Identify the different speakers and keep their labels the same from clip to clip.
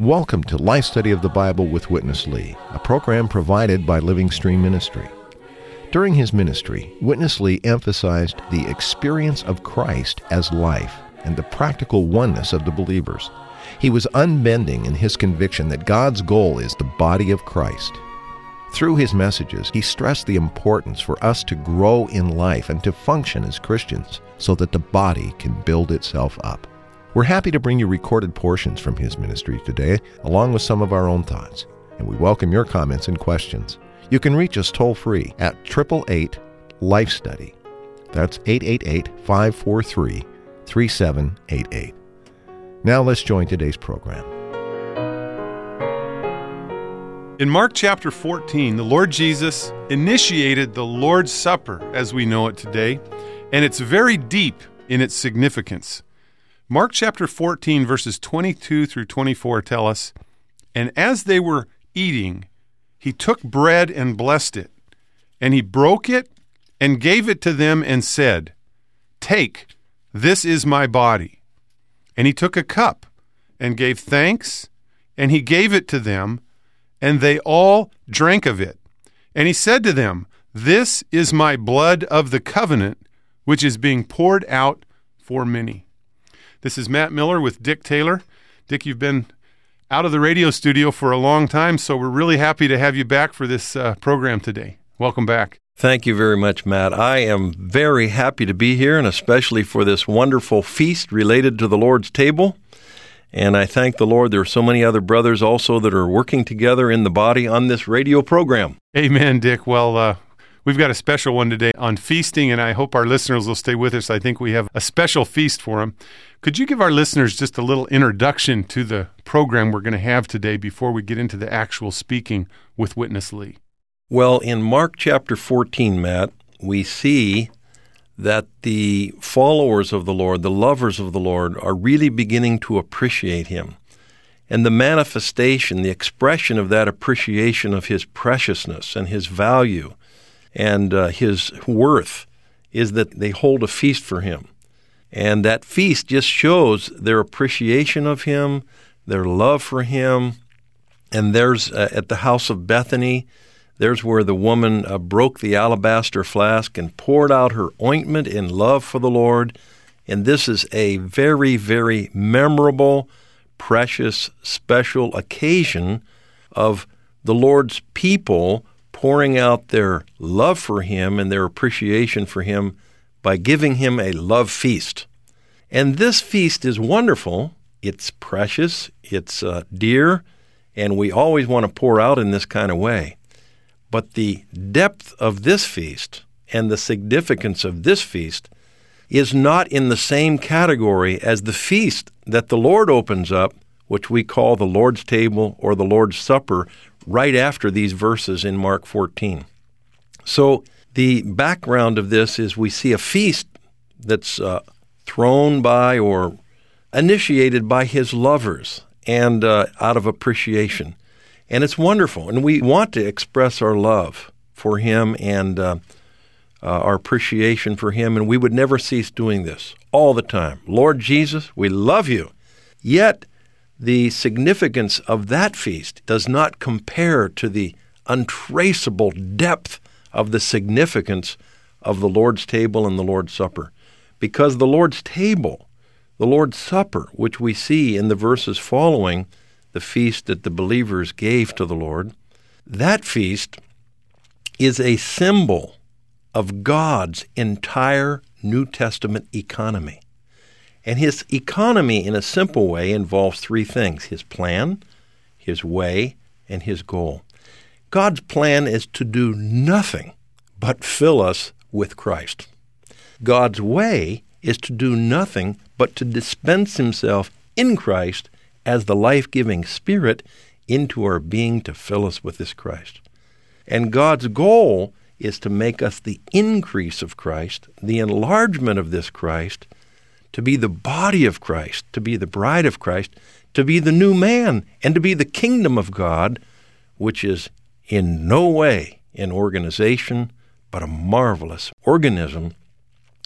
Speaker 1: Welcome to Life Study of the Bible with Witness Lee, a program provided by Living Stream Ministry. During his ministry, Witness Lee emphasized the experience of Christ as life and the practical oneness of the believers. He was unbending in his conviction that God's goal is the body of Christ. Through his messages, he stressed the importance for us to grow in life and to function as Christians so that the body can build itself up. We're happy to bring you recorded portions from his ministry today, along with some of our own thoughts, and we welcome your comments and questions. You can reach us toll free at 888 Life Study. That's 888 543 3788. Now let's join today's program.
Speaker 2: In Mark chapter 14, the Lord Jesus initiated the Lord's Supper as we know it today, and it's very deep in its significance. Mark chapter 14, verses 22 through 24 tell us, And as they were eating, he took bread and blessed it, and he broke it and gave it to them and said, Take, this is my body. And he took a cup and gave thanks, and he gave it to them, and they all drank of it. And he said to them, This is my blood of the covenant, which is being poured out for many. This is Matt Miller with Dick Taylor. Dick, you've been out of the radio studio for a long time, so we're really happy to have you back for this uh, program today. Welcome back.
Speaker 3: Thank you very much, Matt. I am very happy to be here, and especially for this wonderful feast related to the Lord's table. And I thank the Lord there are so many other brothers also that are working together in the body on this radio program.
Speaker 2: Amen, Dick. Well, uh, we've got a special one today on feasting, and I hope our listeners will stay with us. I think we have a special feast for them. Could you give our listeners just a little introduction to the program we're going to have today before we get into the actual speaking with Witness Lee?
Speaker 3: Well, in Mark chapter 14, Matt, we see that the followers of the Lord, the lovers of the Lord, are really beginning to appreciate Him. And the manifestation, the expression of that appreciation of His preciousness and His value and uh, His worth is that they hold a feast for Him. And that feast just shows their appreciation of Him, their love for Him. And there's uh, at the house of Bethany, there's where the woman uh, broke the alabaster flask and poured out her ointment in love for the Lord. And this is a very, very memorable, precious, special occasion of the Lord's people pouring out their love for Him and their appreciation for Him by giving Him a love feast. And this feast is wonderful. It's precious, it's uh, dear, and we always want to pour out in this kind of way. But the depth of this feast and the significance of this feast is not in the same category as the feast that the Lord opens up, which we call the Lord's table or the Lord's supper, right after these verses in Mark 14. So, the background of this is we see a feast that's uh, thrown by or initiated by his lovers and uh, out of appreciation. And it's wonderful. And we want to express our love for him and uh, uh, our appreciation for him. And we would never cease doing this all the time. Lord Jesus, we love you. Yet, the significance of that feast does not compare to the untraceable depth of the significance of the Lord's table and the Lord's Supper. Because the Lord's table, the Lord's Supper, which we see in the verses following the feast that the believers gave to the Lord, that feast is a symbol of God's entire New Testament economy. And his economy, in a simple way, involves three things his plan, his way, and his goal. God's plan is to do nothing but fill us with Christ. God's way is to do nothing but to dispense himself in Christ as the life giving Spirit into our being to fill us with this Christ. And God's goal is to make us the increase of Christ, the enlargement of this Christ, to be the body of Christ, to be the bride of Christ, to be the new man, and to be the kingdom of God which is in no way an organization, but a marvelous organism,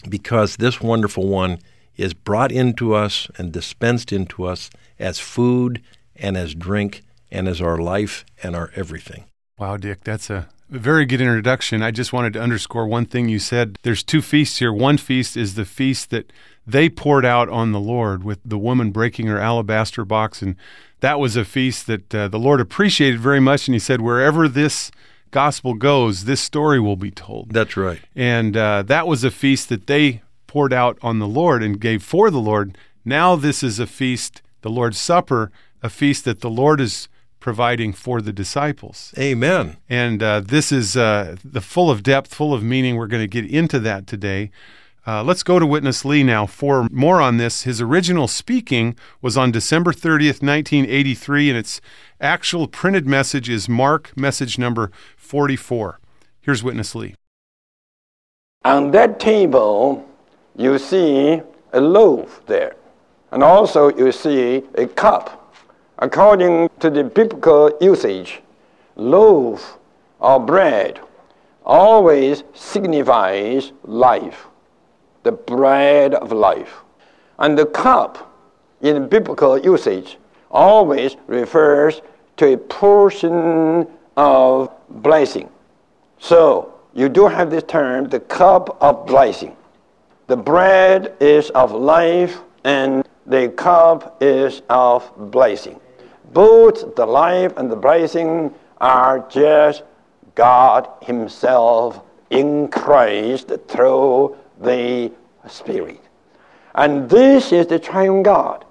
Speaker 3: because this wonderful one is brought into us and dispensed into us as food and as drink and as our life and our everything.
Speaker 2: Wow, Dick, that's a very good introduction. I just wanted to underscore one thing you said. There's two feasts here. One feast is the feast that they poured out on the Lord with the woman breaking her alabaster box. And that was a feast that uh, the Lord appreciated very much. And he said, wherever this gospel goes, this story will be told.
Speaker 3: That's right.
Speaker 2: And uh, that was a feast that they poured out on the Lord and gave for the Lord. Now this is a feast, the Lord's Supper, a feast that the Lord is providing for the disciples.
Speaker 3: Amen.
Speaker 2: And uh, this is uh, the full of depth, full of meaning. We're going to get into that today. Uh, let's go to Witness Lee now for more on this. His original speaking was on December 30th, 1983, and its actual printed message is Mark message number 44. Here's Witness Lee.
Speaker 4: On that table, you see a loaf there, and also you see a cup According to the biblical usage, loaf or bread always signifies life, the bread of life. And the cup in biblical usage always refers to a portion of blessing. So you do have this term, the cup of blessing. The bread is of life and the cup is of blessing both the life and the blessing are just God Himself in Christ through the Spirit. And this is the triune God.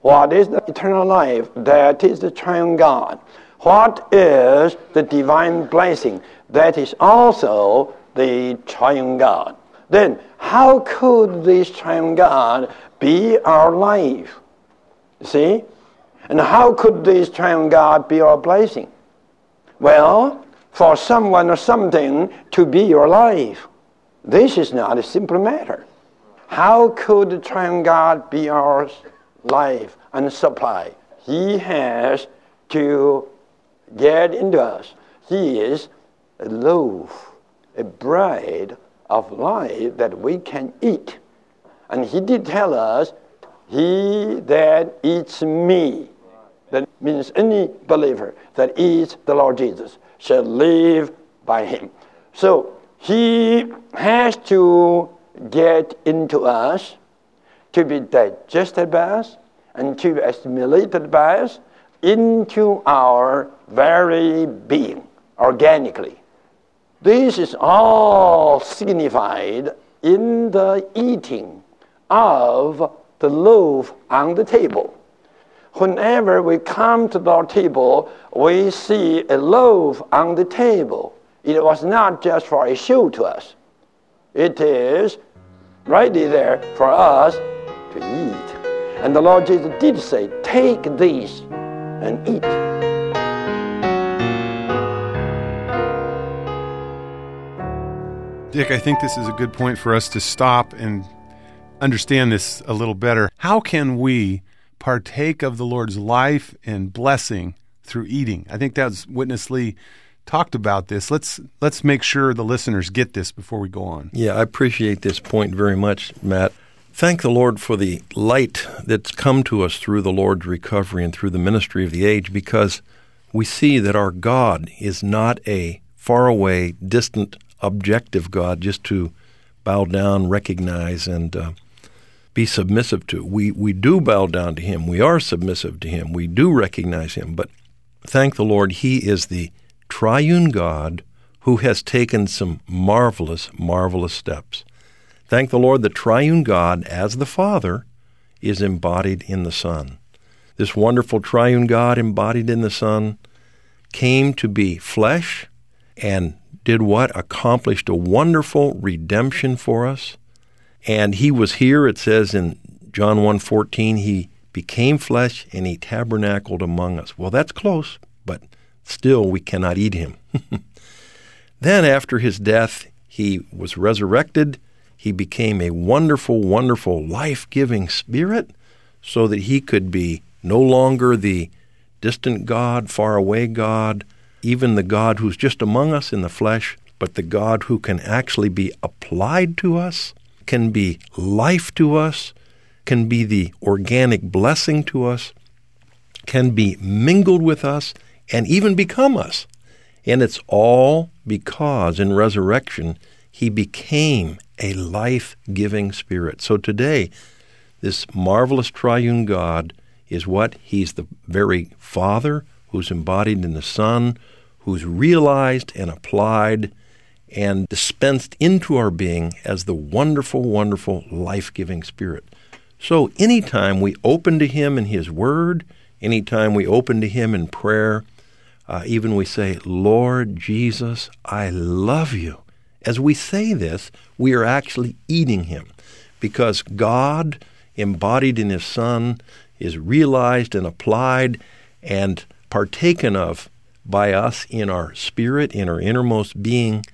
Speaker 4: What is the eternal life? That is the triune God. What is the divine blessing? That is also the triune God. Then, how could this triune God be our life? See? And how could this triune God be our blessing? Well, for someone or something to be your life, this is not a simple matter. How could the triune God be our life and supply? He has to get into us. He is a loaf, a bread of life that we can eat. And he did tell us, He that eats me that means any believer that eats the Lord Jesus shall live by him. So he has to get into us to be digested by us and to be assimilated by us into our very being organically. This is all signified in the eating of the loaf on the table whenever we come to the table, we see a loaf on the table. It was not just for a show to us. It is ready there for us to eat. And the Lord Jesus did say, Take this and eat.
Speaker 2: Dick, I think this is a good point for us to stop and understand this a little better. How can we partake of the Lord's life and blessing through eating. I think that's Witness Lee talked about this. Let's let's make sure the listeners get this before we go on.
Speaker 3: Yeah, I appreciate this point very much, Matt. Thank the Lord for the light that's come to us through the Lord's recovery and through the ministry of the age because we see that our God is not a faraway, distant, objective God just to bow down, recognize, and uh, be submissive to. We, we do bow down to Him. We are submissive to Him. We do recognize Him. But thank the Lord, He is the triune God who has taken some marvelous, marvelous steps. Thank the Lord, the triune God, as the Father, is embodied in the Son. This wonderful triune God embodied in the Son came to be flesh and did what? Accomplished a wonderful redemption for us and he was here, it says in John 1.14, he became flesh and he tabernacled among us. Well, that's close, but still we cannot eat him. then after his death, he was resurrected. He became a wonderful, wonderful, life giving spirit so that he could be no longer the distant God, far away God, even the God who's just among us in the flesh, but the God who can actually be applied to us, can be life to us, can be the organic blessing to us, can be mingled with us, and even become us. And it's all because in resurrection, he became a life giving spirit. So today, this marvelous triune God is what? He's the very Father who's embodied in the Son, who's realized and applied and dispensed into our being as the wonderful, wonderful, life giving Spirit. So, anytime we open to Him in His Word, anytime we open to Him in prayer, uh, even we say, Lord Jesus, I love you. As we say this, we are actually eating Him because God, embodied in His Son, is realized and applied and partaken of by us in our spirit, in our innermost being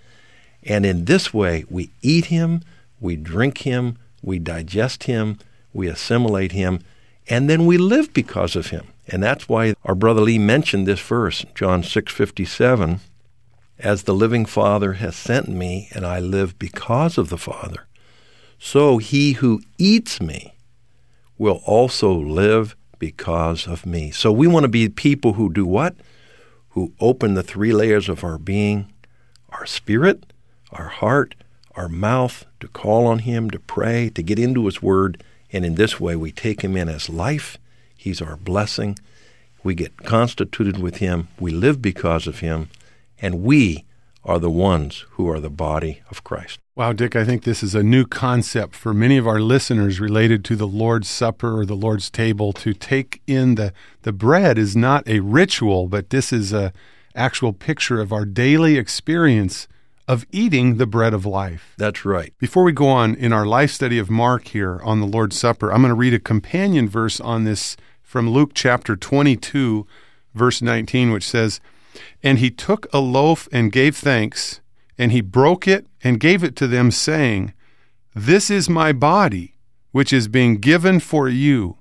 Speaker 3: and in this way, we eat him, we drink him, we digest him, we assimilate him, and then we live because of him. And that's why our brother Lee mentioned this verse, John 6:57, as the living Father has sent me and I live because of the Father. So he who eats me will also live because of me. So we want to be people who do what? Who open the three layers of our being, our spirit, our heart, our mouth to call on Him, to pray, to get into His Word. And in this way, we take Him in as life. He's our blessing. We get constituted with Him. We live because of Him. And we are the ones who are the body of Christ.
Speaker 2: Wow, Dick, I think this is a new concept for many of our listeners related to the Lord's Supper or the Lord's table. To take in the, the bread is not a ritual, but this is a actual picture of our daily experience of eating the bread of life.
Speaker 3: That's right.
Speaker 2: Before we go on in our life study of Mark here on the Lord's Supper, I'm going to read a companion verse on this from Luke chapter 22, verse 19, which says, And he took a loaf and gave thanks, and he broke it and gave it to them, saying, This is my body, which is being given for you.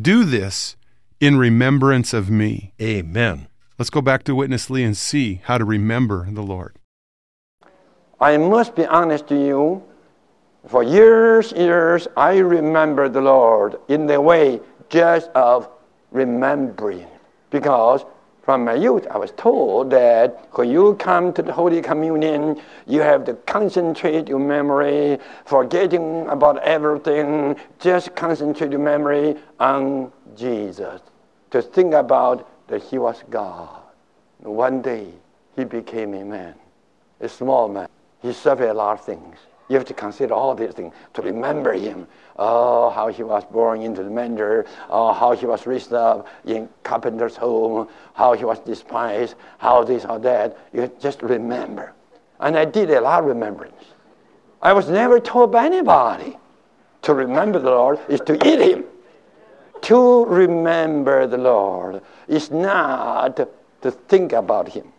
Speaker 2: Do this in remembrance of me.
Speaker 3: Amen.
Speaker 2: Let's go back to Witness Lee and see how to remember the Lord.
Speaker 4: I must be honest to you. For years, years, I remember the Lord in the way just of remembering. Because from my youth, I was told that when you come to the Holy Communion, you have to concentrate your memory, forgetting about everything, just concentrate your memory on Jesus. To think about that He was God. One day, He became a man, a small man. He suffered a lot of things. You have to consider all these things to remember him. Oh, how he was born into the manger. Oh, how he was raised up in carpenter's home. How he was despised. How this or that. You just remember. And I did a lot of remembrance. I was never told by anybody to remember the Lord is to eat him. To remember the Lord is not to think about him.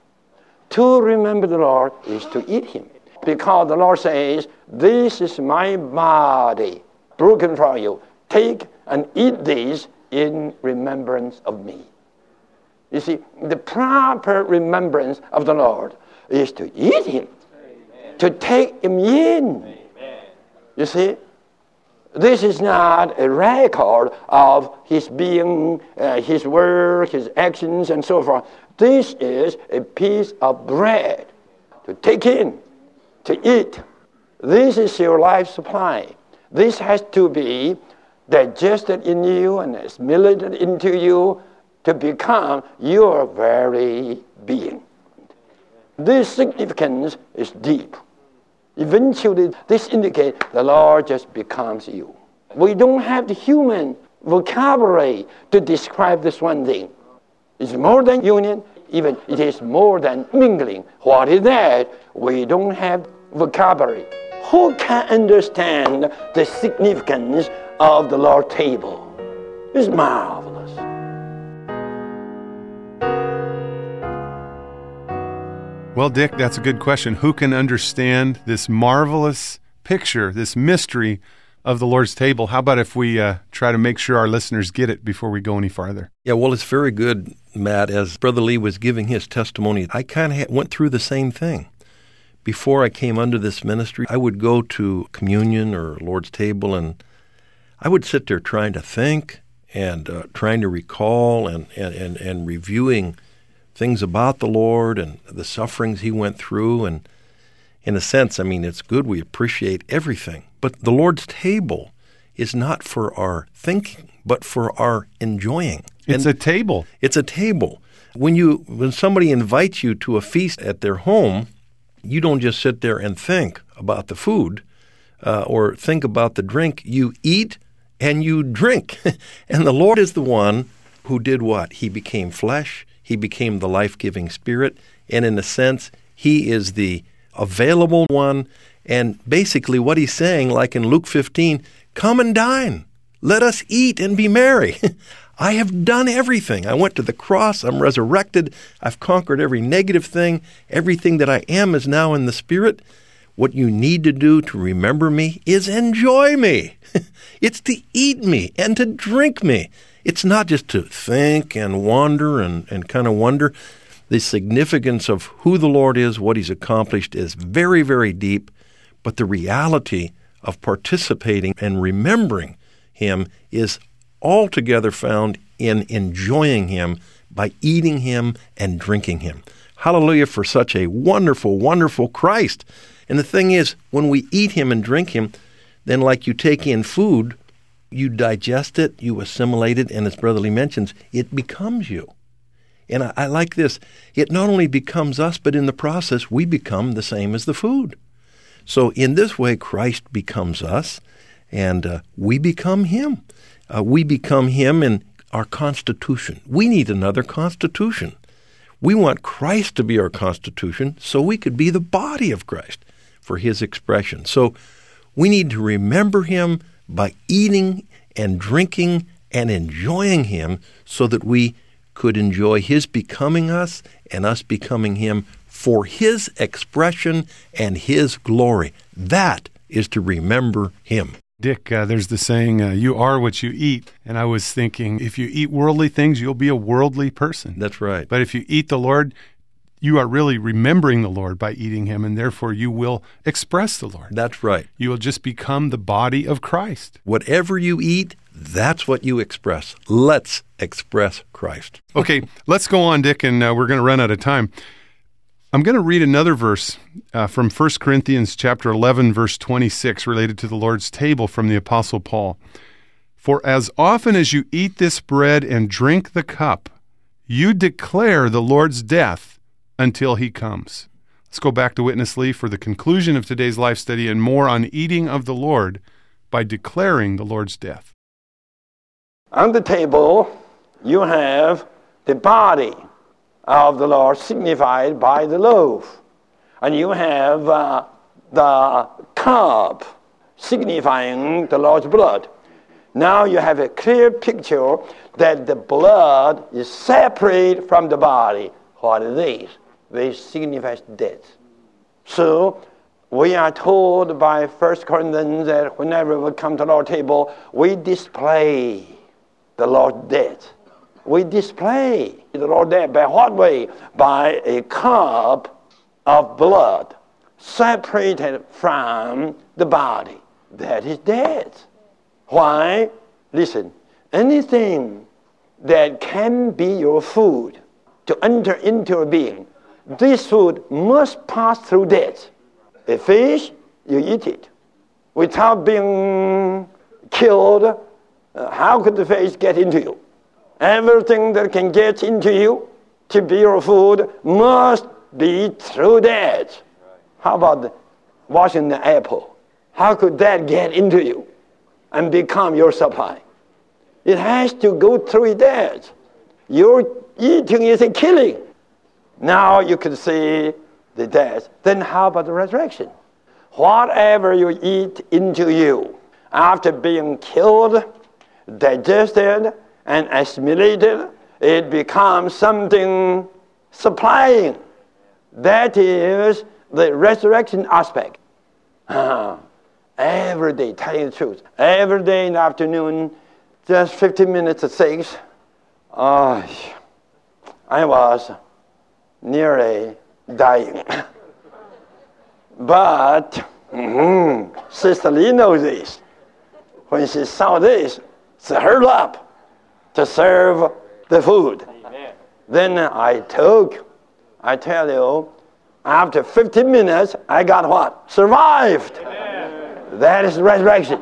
Speaker 4: To remember the Lord is to eat him because the Lord says, This is my body broken for you. Take and eat these in remembrance of me. You see, the proper remembrance of the Lord is to eat Him, Amen. to take Him in. Amen. You see, this is not a record of His being, uh, His work, His actions, and so forth. This is a piece of bread to take in to eat. This is your life supply. This has to be digested in you and assimilated into you to become your very being. This significance is deep. Eventually, this indicates the Lord just becomes you. We don't have the human vocabulary to describe this one thing. It's more than union, even it is more than mingling. What is that? We don't have vocabulary. Who can understand the significance of the Lord's table? It's marvelous.
Speaker 2: Well, Dick, that's a good question. Who can understand this marvelous picture, this mystery of the Lord's table, how about if we uh, try to make sure our listeners get it before we go any farther?
Speaker 3: Yeah, well, it's very good, Matt. As Brother Lee was giving his testimony, I kind of went through the same thing. Before I came under this ministry, I would go to communion or Lord's table, and I would sit there trying to think and uh, trying to recall and, and, and, and reviewing things about the Lord and the sufferings he went through. And in a sense, I mean, it's good we appreciate everything. But the Lord's table is not for our thinking, but for our enjoying.
Speaker 2: It's
Speaker 3: And
Speaker 2: a table.
Speaker 3: it's a table. When you when somebody invites you to a feast at their home, you don't just sit there and think about the food uh, or think about the drink. You eat and you drink. and the Lord is the one who did what? He became flesh. He became the life-giving spirit, and in a sense, he is the available one. And basically, what he's saying, like in Luke 15, come and dine. Let us eat and be merry. I have done everything. I went to the cross. I'm resurrected. I've conquered every negative thing. Everything that I am is now in the Spirit. What you need to do to remember me is enjoy me. it's to eat me and to drink me. It's not just to think and wander and, and kind of wonder. The significance of who the Lord is, what He's accomplished, is very, very deep. But the reality of participating and remembering Him is altogether found in enjoying Him by eating Him and drinking Him. Hallelujah for such a wonderful, wonderful Christ. And the thing is, when we eat Him and drink Him, then like you take in food, you digest it, you assimilate it, and as Brother Lee mentions, it becomes you. And I, I like this. It not only becomes us, but in the process, we become the same as the food. So in this way, Christ becomes us, and uh, we become Him. Uh, we become Him in our constitution. We need another constitution. We want Christ to be our constitution so we could be the body of Christ for His expression. So we need to remember Him by eating and drinking and enjoying Him so that we could enjoy His becoming us and us becoming Him for His expression and His glory. That is to remember Him.
Speaker 2: Dick, uh, there's the saying, uh, you are what you eat. And I was thinking, if you eat worldly things, you'll be a worldly person.
Speaker 3: That's right.
Speaker 2: But if you eat the Lord, you are really remembering the Lord by eating Him, and therefore you will express the Lord.
Speaker 3: That's right.
Speaker 2: You will just become the body of Christ.
Speaker 3: Whatever you eat, that's what you express. Let's express Christ.
Speaker 2: Okay, let's go on, Dick, and uh, we're going to run out of time. I'm going to read another verse uh, from 1 Corinthians chapter 11 verse 26 related to the Lord's table from the apostle Paul. For as often as you eat this bread and drink the cup, you declare the Lord's death until he comes. Let's go back to Witness Lee for the conclusion of today's life study and more on eating of the Lord by declaring the Lord's death.
Speaker 4: On the table, you have the body of the Lord signified by the loaf. And you have uh, the cup signifying the Lord's blood. Now you have a clear picture that the blood is separate from the body. What is this? This signifies death. So we are told by 1 Corinthians that whenever we come to the Lord's table, we display the Lord's death. We display the Lord's there by what way? By a cup of blood separated from the body. That is death. Why? Listen, anything that can be your food to enter into your being, this food must pass through death. A fish, you eat it. Without being killed, uh, how could the fish get into you? Everything that can get into you to be your food must be through death. How about washing the apple? How could that get into you and become your supply? It has to go through that. Your eating is a killing. Now you can see the death. Then how about the resurrection? Whatever you eat into you after being killed, digested, and assimilated, it becomes something supplying. That is the resurrection aspect. every day, telling the truth. Every day in the afternoon, just 15 minutes at 6, oh, I was nearly dying. but mm-hmm, Sister Lee knows this. When she saw this, she hurried up to serve the food. Amen. Then I took, I tell you, after 15 minutes, I got what? Survived. Amen. That is resurrection.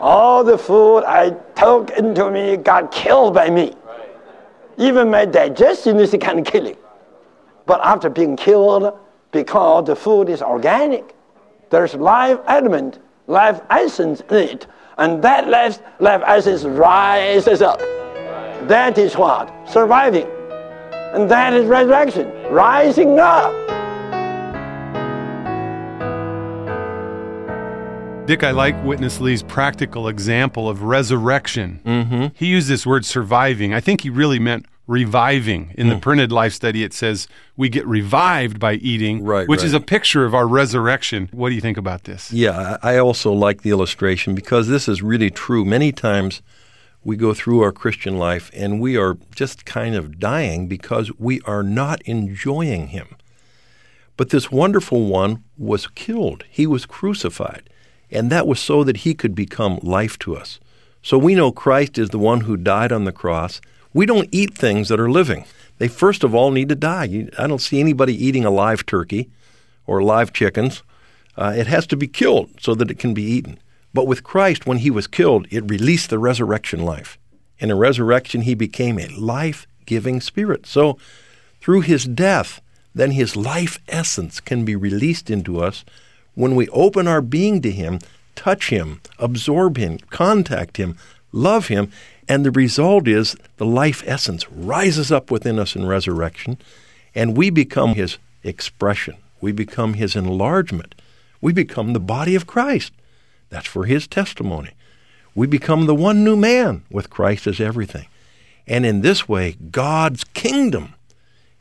Speaker 4: All the food I took into me got killed by me. Even my digestion is kind of killing. But after being killed, because the food is organic, there's life element, life essence in it, and that life, life essence rises up. That is what? Surviving. And that is resurrection, rising up.
Speaker 2: Dick, I like Witness Lee's practical example of resurrection.
Speaker 3: Mm-hmm.
Speaker 2: He used this word surviving. I think he really meant reviving. In the
Speaker 3: Mm.
Speaker 2: printed life study, it says we get revived by eating,
Speaker 3: Right,
Speaker 2: which
Speaker 3: right.
Speaker 2: is a picture of our resurrection. What do you think about this?
Speaker 3: Yeah, I also like the illustration because this is really true. Many times we go through our Christian life and we are just kind of dying because we are not enjoying Him. But this wonderful one was killed, He was crucified, and that was so that He could become life to us. So we know Christ is the one who died on the cross. We don't eat things that are living. They first of all need to die. I don't see anybody eating a live turkey or live chickens. Uh, it has to be killed so that it can be eaten. But with Christ, when he was killed, it released the resurrection life. In a resurrection, he became a life giving spirit. So through his death, then his life essence can be released into us when we open our being to him, touch him, absorb him, contact him, love him, and the result is the life essence rises up within us in resurrection, and we become his expression. We become his enlargement. We become the body of Christ. That's for his testimony. We become the one new man with Christ as everything. And in this way, God's kingdom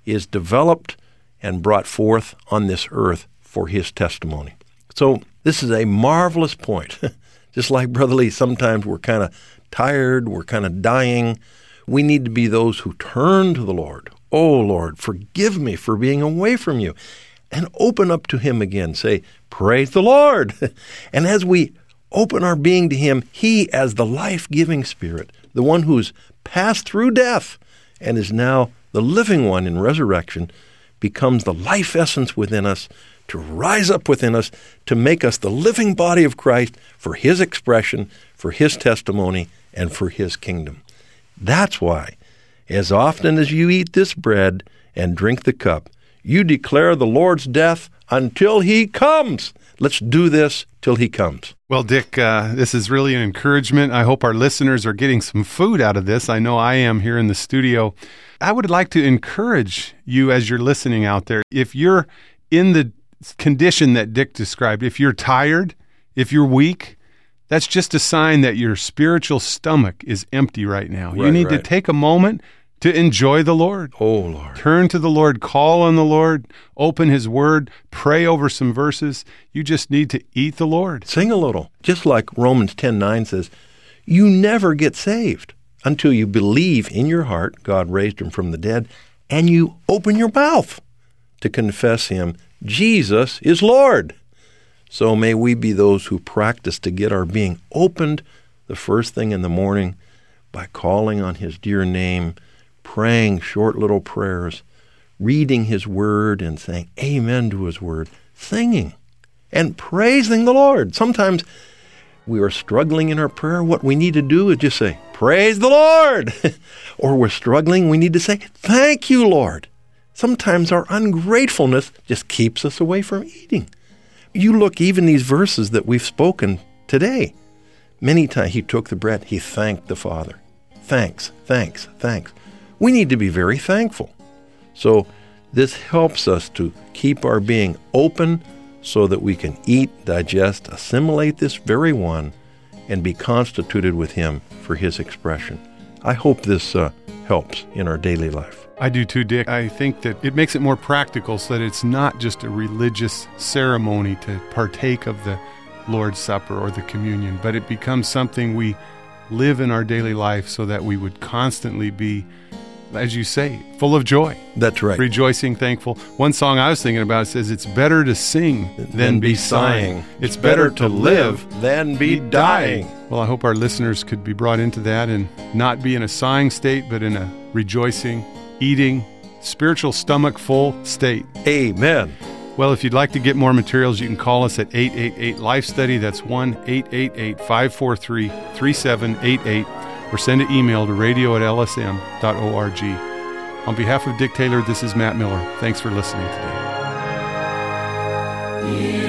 Speaker 3: is developed and brought forth on this earth for his testimony. So, this is a marvelous point. Just like Brother Lee, sometimes we're kind of tired, we're kind of dying. We need to be those who turn to the Lord. Oh, Lord, forgive me for being away from you. And open up to Him again. Say, Praise the Lord. and as we open our being to Him, He, as the life giving Spirit, the one who's passed through death and is now the living one in resurrection, becomes the life essence within us to rise up within us to make us the living body of Christ for His expression, for His testimony, and for His kingdom. That's why, as often as you eat this bread and drink the cup, you declare the Lord's death until He comes. Let's do this till He comes.
Speaker 2: Well, Dick, uh, this is really an encouragement. I hope our listeners are getting some food out of this. I know I am here in the studio. I would like to encourage you as you're listening out there. If you're in the condition that Dick described, if you're tired, if you're weak, that's just a sign that your spiritual stomach is empty right now. you
Speaker 3: Right,
Speaker 2: need to take a moment to enjoy the Lord.
Speaker 3: Oh, Lord.
Speaker 2: Turn to the Lord, call on the Lord, open His Word, pray over some verses. You just need to eat the Lord.
Speaker 3: Sing a little. Just like Romans 10:9 says, you never get saved until you believe in your heart God raised him from the dead and you open your mouth to confess him Jesus is Lord. So may we be those who practice to get our being opened the first thing in the morning by calling on his dear name, praying short little prayers, reading his word and saying amen to his word, singing and praising the Lord. Sometimes we are struggling in our prayer. What we need to do is just say, Praise the Lord. or we're struggling, we need to say, Thank you, Lord. Sometimes our ungratefulness just keeps us away from eating. You look even these verses that we've spoken today. Many times he took the bread, he thanked the Father. Thanks, thanks, thanks. We need to be very thankful. So this helps us to keep our being open so that we can eat, digest, assimilate this very one, and be constituted with him for his expression. I hope this uh, helps in our daily life.
Speaker 2: I do too, Dick. I think that it makes it more practical so that it's not just a religious ceremony to partake of the Lord's Supper or the communion, but it becomes something we live in our daily life so that we would constantly be, as you say, full of joy.
Speaker 3: That's right.
Speaker 2: Rejoicing, thankful. One song I was thinking about says, It's better to sing than, be sighing. It's better to live
Speaker 3: than be dying.
Speaker 2: Well, I hope our listeners could be brought into that and not be in a sighing state, but in a rejoicing, eating, spiritual stomach full state.
Speaker 3: Amen.
Speaker 2: Well, if you'd like to get more materials, you can call us at 888 Life Study. That's 1 888 543 3788 or send an email to radio at lsm.org. On behalf of Dick Taylor, this is Matt Miller. Thanks for listening today.
Speaker 5: Dear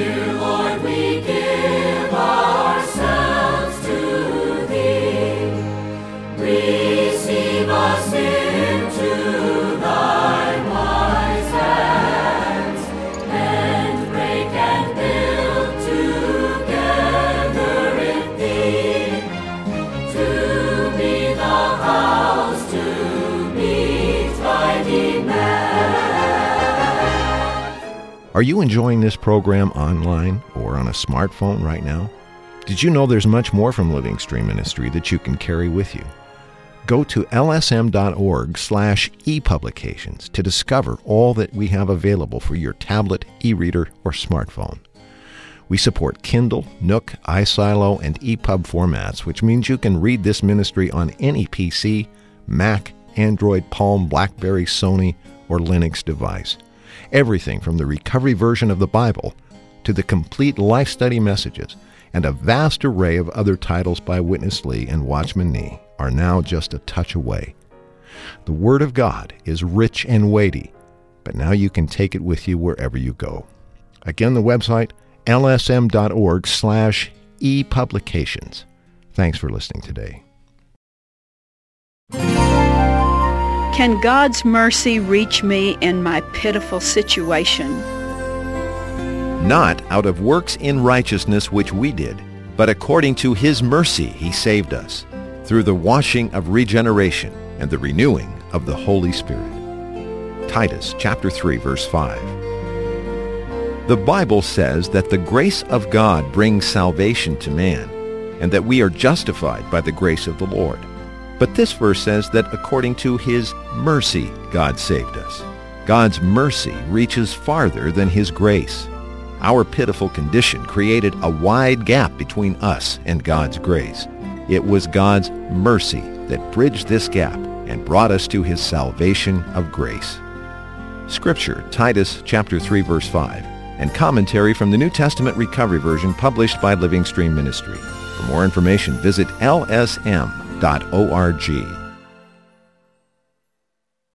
Speaker 1: Are you enjoying this program online or on a smartphone right now? Did you know there's much more from Living Stream Ministry that you can carry with you? Go to lsm.org slash epublications to discover all that we have available for your tablet, e-reader, or smartphone. We support Kindle, Nook, iSilo, and EPUB formats, which means you can read this ministry on any PC, Mac, Android, Palm, Blackberry, Sony, or Linux device. Everything from the recovery version of the Bible to the complete life study messages and a vast array of other titles by Witness Lee and Watchman Nee are now just a touch away. The Word of God is rich and weighty, but now you can take it with you wherever you go. Again, the website lsm.org slash epublications. Thanks for listening today.
Speaker 6: Can God's mercy reach me in my pitiful situation?
Speaker 1: Not out of works in righteousness which we did, but according to his mercy he saved us, through the washing of regeneration and the renewing of the Holy Spirit. Titus chapter 3 verse 5. The Bible says that the grace of God brings salvation to man, and that we are justified by the grace of the Lord. But this verse says that according to his mercy God saved us. God's mercy reaches farther than his grace. Our pitiful condition created a wide gap between us and God's grace. It was God's mercy that bridged this gap and brought us to his salvation of grace. Scripture, Titus chapter 3 verse 5, and commentary from the New Testament Recovery Version published by Living Stream Ministry. For more information, visit lsm.org.